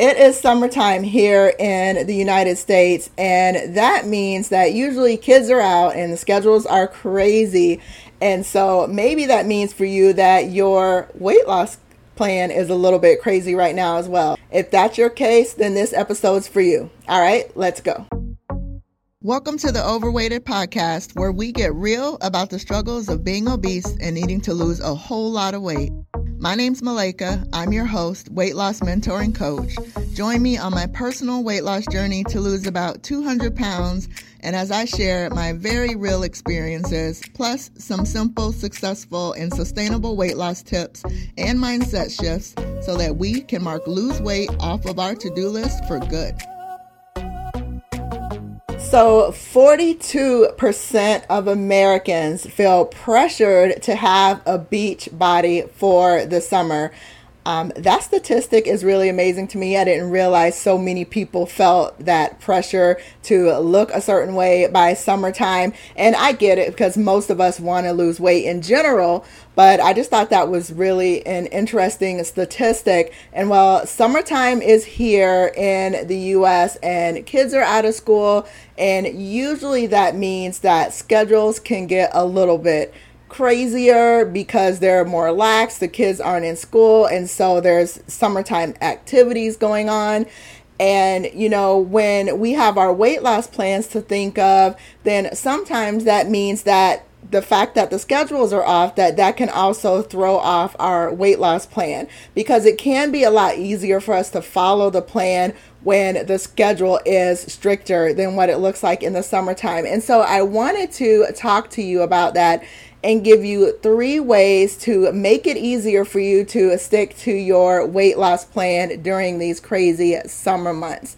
It is summertime here in the United States, and that means that usually kids are out and the schedules are crazy. And so maybe that means for you that your weight loss plan is a little bit crazy right now as well. If that's your case, then this episode's for you. All right, let's go. Welcome to the Overweighted Podcast, where we get real about the struggles of being obese and needing to lose a whole lot of weight. My name's Malaika. I'm your host, weight loss mentor and coach. Join me on my personal weight loss journey to lose about 200 pounds, and as I share my very real experiences, plus some simple, successful, and sustainable weight loss tips and mindset shifts so that we can mark lose weight off of our to do list for good. So, 42% of Americans feel pressured to have a beach body for the summer. Um, that statistic is really amazing to me. I didn't realize so many people felt that pressure to look a certain way by summertime. And I get it because most of us want to lose weight in general, but I just thought that was really an interesting statistic. And while summertime is here in the US and kids are out of school, and usually that means that schedules can get a little bit crazier because they're more lax. The kids aren't in school, and so there's summertime activities going on. And, you know, when we have our weight loss plans to think of, then sometimes that means that the fact that the schedules are off that that can also throw off our weight loss plan because it can be a lot easier for us to follow the plan when the schedule is stricter than what it looks like in the summertime. And so I wanted to talk to you about that and give you three ways to make it easier for you to stick to your weight loss plan during these crazy summer months.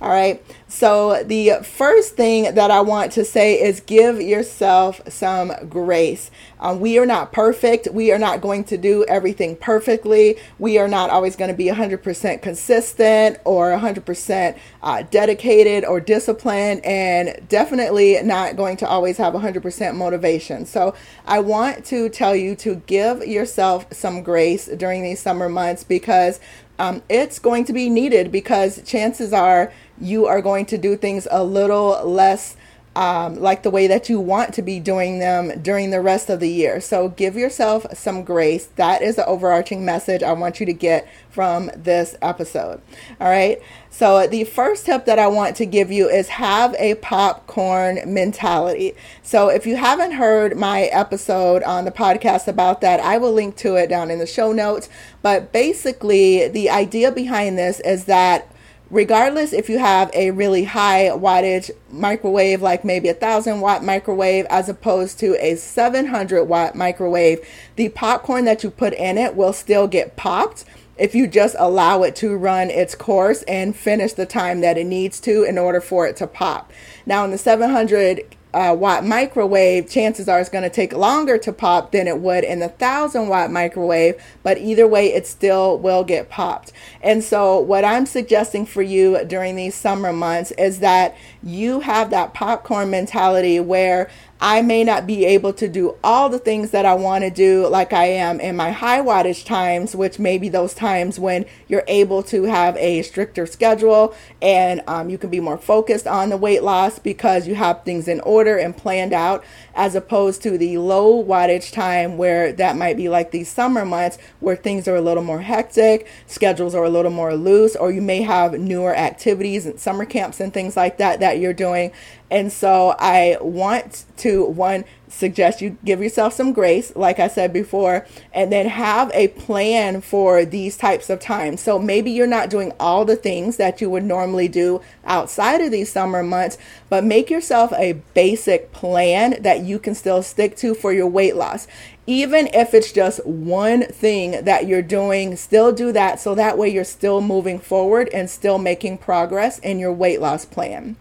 All right. So, the first thing that I want to say is give yourself some grace. Um, we are not perfect. We are not going to do everything perfectly. We are not always going to be 100% consistent or 100% uh, dedicated or disciplined, and definitely not going to always have 100% motivation. So, I want to tell you to give yourself some grace during these summer months because um, it's going to be needed because chances are you are going to do things a little less um, like the way that you want to be doing them during the rest of the year. So give yourself some grace. That is the overarching message I want you to get from this episode. All right. So the first tip that I want to give you is have a popcorn mentality. So if you haven't heard my episode on the podcast about that, I will link to it down in the show notes. But basically, the idea behind this is that regardless if you have a really high wattage microwave like maybe a thousand watt microwave as opposed to a 700 watt microwave the popcorn that you put in it will still get popped if you just allow it to run its course and finish the time that it needs to in order for it to pop. Now in the 700 uh, watt microwave, chances are it's going to take longer to pop than it would in the thousand watt microwave, but either way, it still will get popped. And so, what I'm suggesting for you during these summer months is that you have that popcorn mentality where I may not be able to do all the things that I want to do like I am in my high wattage times, which may be those times when you're able to have a stricter schedule and um, you can be more focused on the weight loss because you have things in order and planned out, as opposed to the low wattage time where that might be like these summer months where things are a little more hectic, schedules are a little more loose, or you may have newer activities and summer camps and things like that that you're doing and so I want to, one, suggest you give yourself some grace, like I said before, and then have a plan for these types of times. So maybe you're not doing all the things that you would normally do outside of these summer months, but make yourself a basic plan that you can still stick to for your weight loss. Even if it's just one thing that you're doing, still do that so that way you're still moving forward and still making progress in your weight loss plan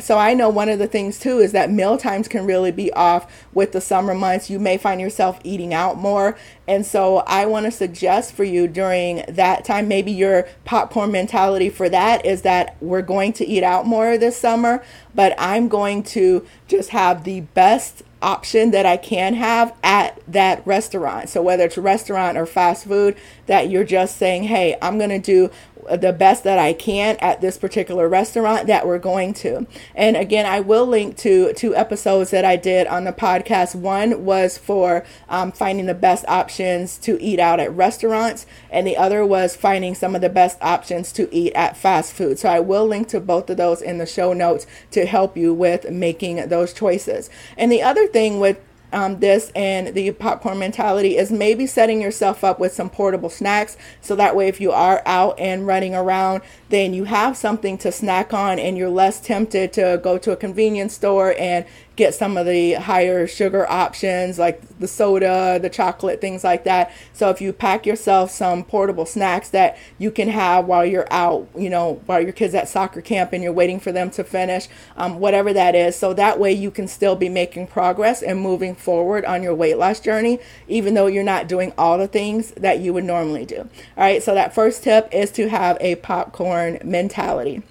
so I know one of the things too is that meal times can really be off with the summer months. You may find yourself eating out more. And so I want to suggest for you during that time, maybe your popcorn mentality for that is that we're going to eat out more this summer, but I'm going to just have the best option that I can have at that restaurant. So whether it's a restaurant or fast food, that you're just saying, hey, I'm going to do the best that I can at this particular restaurant that we're going to. And again, I will link to two episodes that I did on the podcast. One was for um, finding the best options to eat out at restaurants, and the other was finding some of the best options to eat at fast food. So I will link to both of those in the show notes to help you with making those choices. And the other thing with um, this and the popcorn mentality is maybe setting yourself up with some portable snacks. So that way if you are out and running around then you have something to snack on and you're less tempted to go to a convenience store and get some of the higher sugar options like the soda, the chocolate, things like that. So if you pack yourself some portable snacks that you can have while you're out, you know, while your kids at soccer camp and you're waiting for them to finish, um, whatever that is. So that way you can still be making progress and moving forward on your weight loss journey, even though you're not doing all the things that you would normally do. All right. So that first tip is to have a popcorn mentality.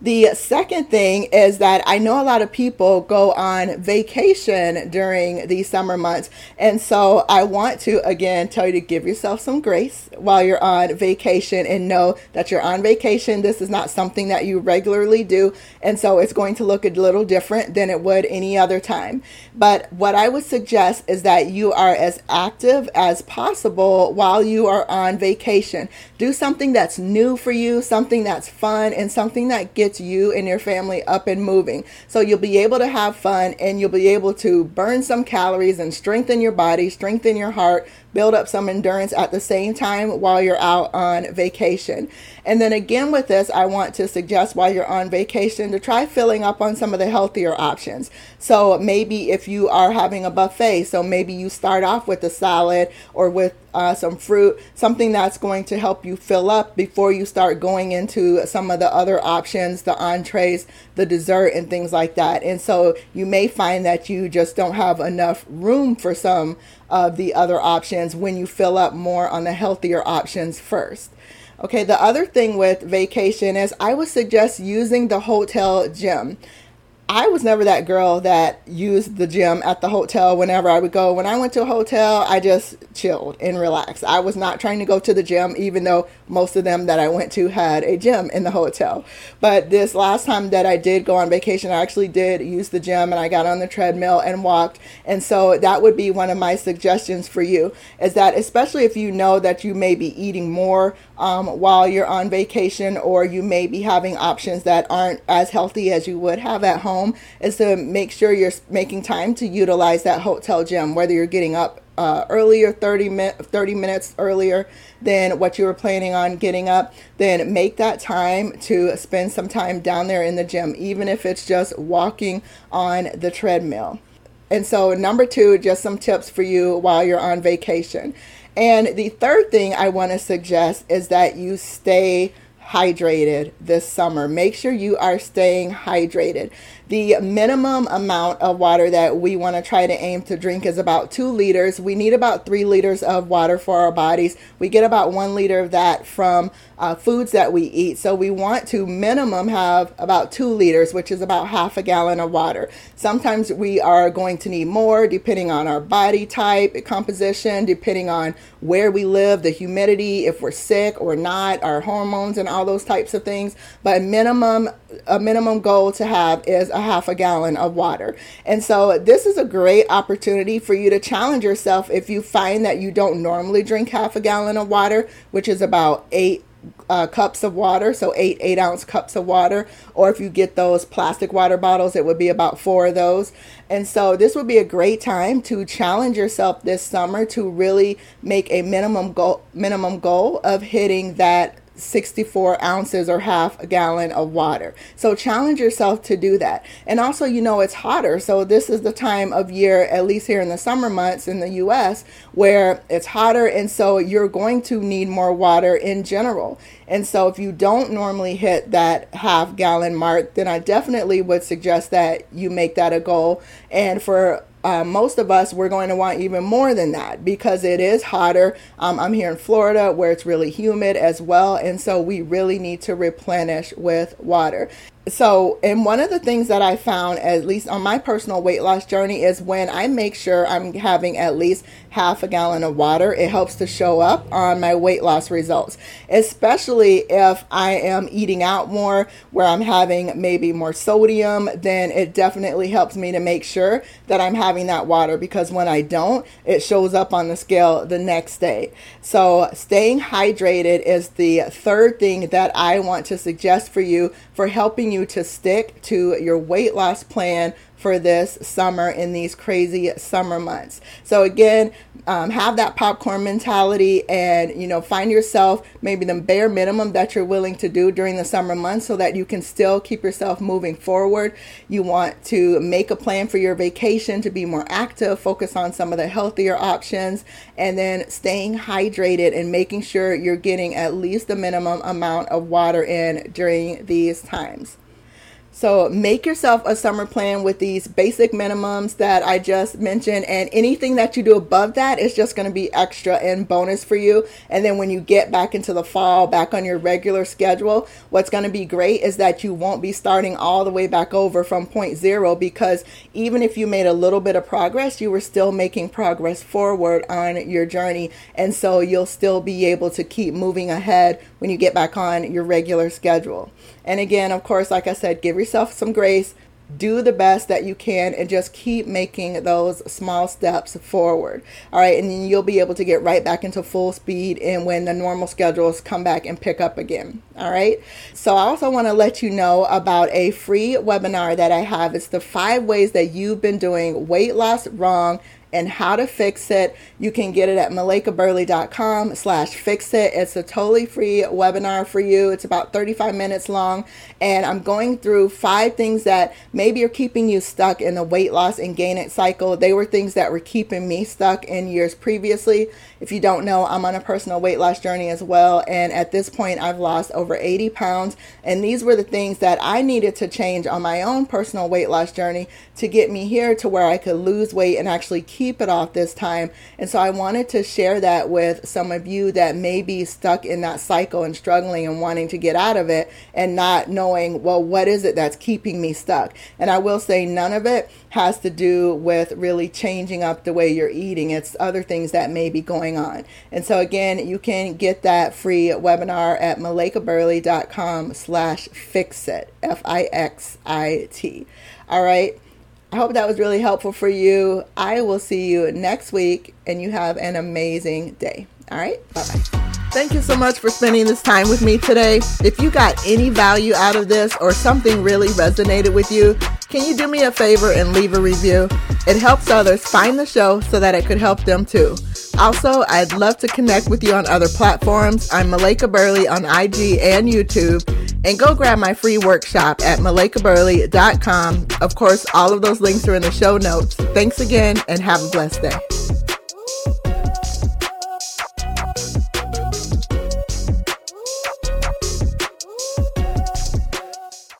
The second thing is that I know a lot of people go on vacation during the summer months. And so I want to again tell you to give yourself some grace while you're on vacation and know that you're on vacation. This is not something that you regularly do. And so it's going to look a little different than it would any other time. But what I would suggest is that you are as active as possible while you are on vacation. Do something that's new for you, something that's fun, and something that gets gets you and your family up and moving. So you'll be able to have fun and you'll be able to burn some calories and strengthen your body, strengthen your heart, build up some endurance at the same time while you're out on vacation. And then again with this, I want to suggest while you're on vacation to try filling up on some of the healthier options. So maybe if you are having a buffet, so maybe you start off with a salad or with uh, some fruit, something that's going to help you fill up before you start going into some of the other the entrees, the dessert, and things like that. And so you may find that you just don't have enough room for some of the other options when you fill up more on the healthier options first. Okay, the other thing with vacation is I would suggest using the hotel gym. I was never that girl that used the gym at the hotel whenever I would go. When I went to a hotel, I just chilled and relaxed. I was not trying to go to the gym, even though most of them that I went to had a gym in the hotel. But this last time that I did go on vacation, I actually did use the gym and I got on the treadmill and walked. And so that would be one of my suggestions for you is that, especially if you know that you may be eating more um, while you're on vacation or you may be having options that aren't as healthy as you would have at home home is to make sure you're making time to utilize that hotel gym, whether you're getting up uh, earlier 30, mi- 30 minutes earlier than what you were planning on getting up then make that time to spend some time down there in the gym even if it's just walking on the treadmill. And so number two just some tips for you while you're on vacation. And the third thing i want to suggest is that you stay hydrated this summer. Make sure you are staying hydrated. The minimum amount of water that we want to try to aim to drink is about two liters. We need about three liters of water for our bodies. We get about one liter of that from uh, foods that we eat. So we want to minimum have about two liters, which is about half a gallon of water. Sometimes we are going to need more depending on our body type, composition, depending on where we live, the humidity, if we're sick or not, our hormones and all those types of things. But a minimum, a minimum goal to have is a half a gallon of water. And so this is a great opportunity for you to challenge yourself if you find that you don't normally drink half a gallon of water, which is about eight uh, cups of water, so eight eight ounce cups of water, or if you get those plastic water bottles, it would be about four of those. And so this would be a great time to challenge yourself this summer to really make a minimum goal minimum goal of hitting that 64 ounces or half a gallon of water. So challenge yourself to do that. And also, you know, it's hotter. So this is the time of year, at least here in the summer months in the US, where it's hotter. And so you're going to need more water in general. And so if you don't normally hit that half gallon mark, then I definitely would suggest that you make that a goal. And for uh, most of us, we're going to want even more than that because it is hotter. Um, I'm here in Florida where it's really humid as well. And so we really need to replenish with water. So, and one of the things that I found, at least on my personal weight loss journey, is when I make sure I'm having at least half a gallon of water, it helps to show up on my weight loss results, especially if I am eating out more, where I'm having maybe more sodium, then it definitely helps me to make sure that I'm having that water because when I don't, it shows up on the scale the next day. So, staying hydrated is the third thing that I want to suggest for you for helping you to stick to your weight loss plan for this summer in these crazy summer months. So again, um, have that popcorn mentality and you know find yourself maybe the bare minimum that you're willing to do during the summer months so that you can still keep yourself moving forward. You want to make a plan for your vacation to be more active, focus on some of the healthier options, and then staying hydrated and making sure you're getting at least the minimum amount of water in during these times. So make yourself a summer plan with these basic minimums that I just mentioned, and anything that you do above that is just going to be extra and bonus for you. And then when you get back into the fall, back on your regular schedule, what's going to be great is that you won't be starting all the way back over from point zero because even if you made a little bit of progress, you were still making progress forward on your journey. And so you'll still be able to keep moving ahead when you get back on your regular schedule. And again, of course, like I said, give yourself some grace, do the best that you can, and just keep making those small steps forward. All right, and you'll be able to get right back into full speed and when the normal schedules come back and pick up again. All right, so I also want to let you know about a free webinar that I have. It's the five ways that you've been doing weight loss wrong and how to fix it. You can get it at malaikaburley.com slash fix it. It's a totally free webinar for you. It's about 35 minutes long. And I'm going through five things that maybe are keeping you stuck in the weight loss and gain it cycle. They were things that were keeping me stuck in years previously. If you don't know, I'm on a personal weight loss journey as well. And at this point, I've lost over 80 pounds. And these were the things that I needed to change on my own personal weight loss journey to get me here to where I could lose weight and actually keep it off this time. And so I wanted to share that with some of you that may be stuck in that cycle and struggling and wanting to get out of it and not knowing, well, what is it that's keeping me stuck? And I will say none of it has to do with really changing up the way you're eating. It's other things that may be going on. And so again, you can get that free webinar at malaikaburley.com slash fixit, F-I-X-I-T. All right. I hope that was really helpful for you. I will see you next week and you have an amazing day. All right. Bye bye. Thank you so much for spending this time with me today. If you got any value out of this or something really resonated with you, can you do me a favor and leave a review? It helps others find the show so that it could help them too. Also, I'd love to connect with you on other platforms. I'm Malaika Burley on IG and YouTube. And go grab my free workshop at malaikaburley.com. Of course, all of those links are in the show notes. Thanks again and have a blessed day.